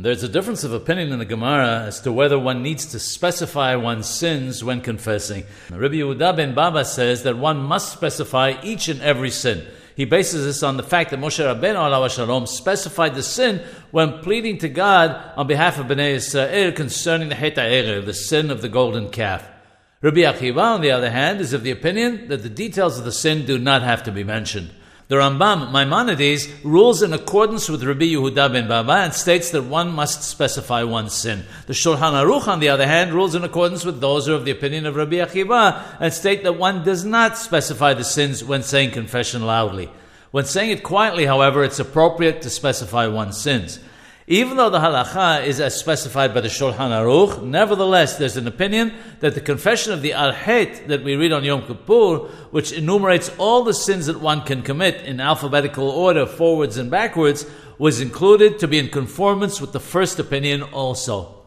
There's a difference of opinion in the Gemara as to whether one needs to specify one's sins when confessing. Rabbi Yehuda ben Baba says that one must specify each and every sin. He bases this on the fact that Moshe Rabbeinu Shalom specified the sin when pleading to God on behalf of Bnei Israel concerning the Heta the sin of the golden calf. Rabbi Akiva, on the other hand, is of the opinion that the details of the sin do not have to be mentioned. The Rambam Maimonides rules in accordance with Rabbi Yehuda ben Baba and states that one must specify one's sin. The Shulchan Aruch, on the other hand, rules in accordance with those who are of the opinion of Rabbi Akiva and state that one does not specify the sins when saying confession loudly. When saying it quietly, however, it's appropriate to specify one's sins. Even though the halacha is as specified by the Shulchan Aruch, nevertheless, there's an opinion that the confession of the Al Chet that we read on Yom Kippur, which enumerates all the sins that one can commit in alphabetical order, forwards and backwards, was included to be in conformance with the first opinion also.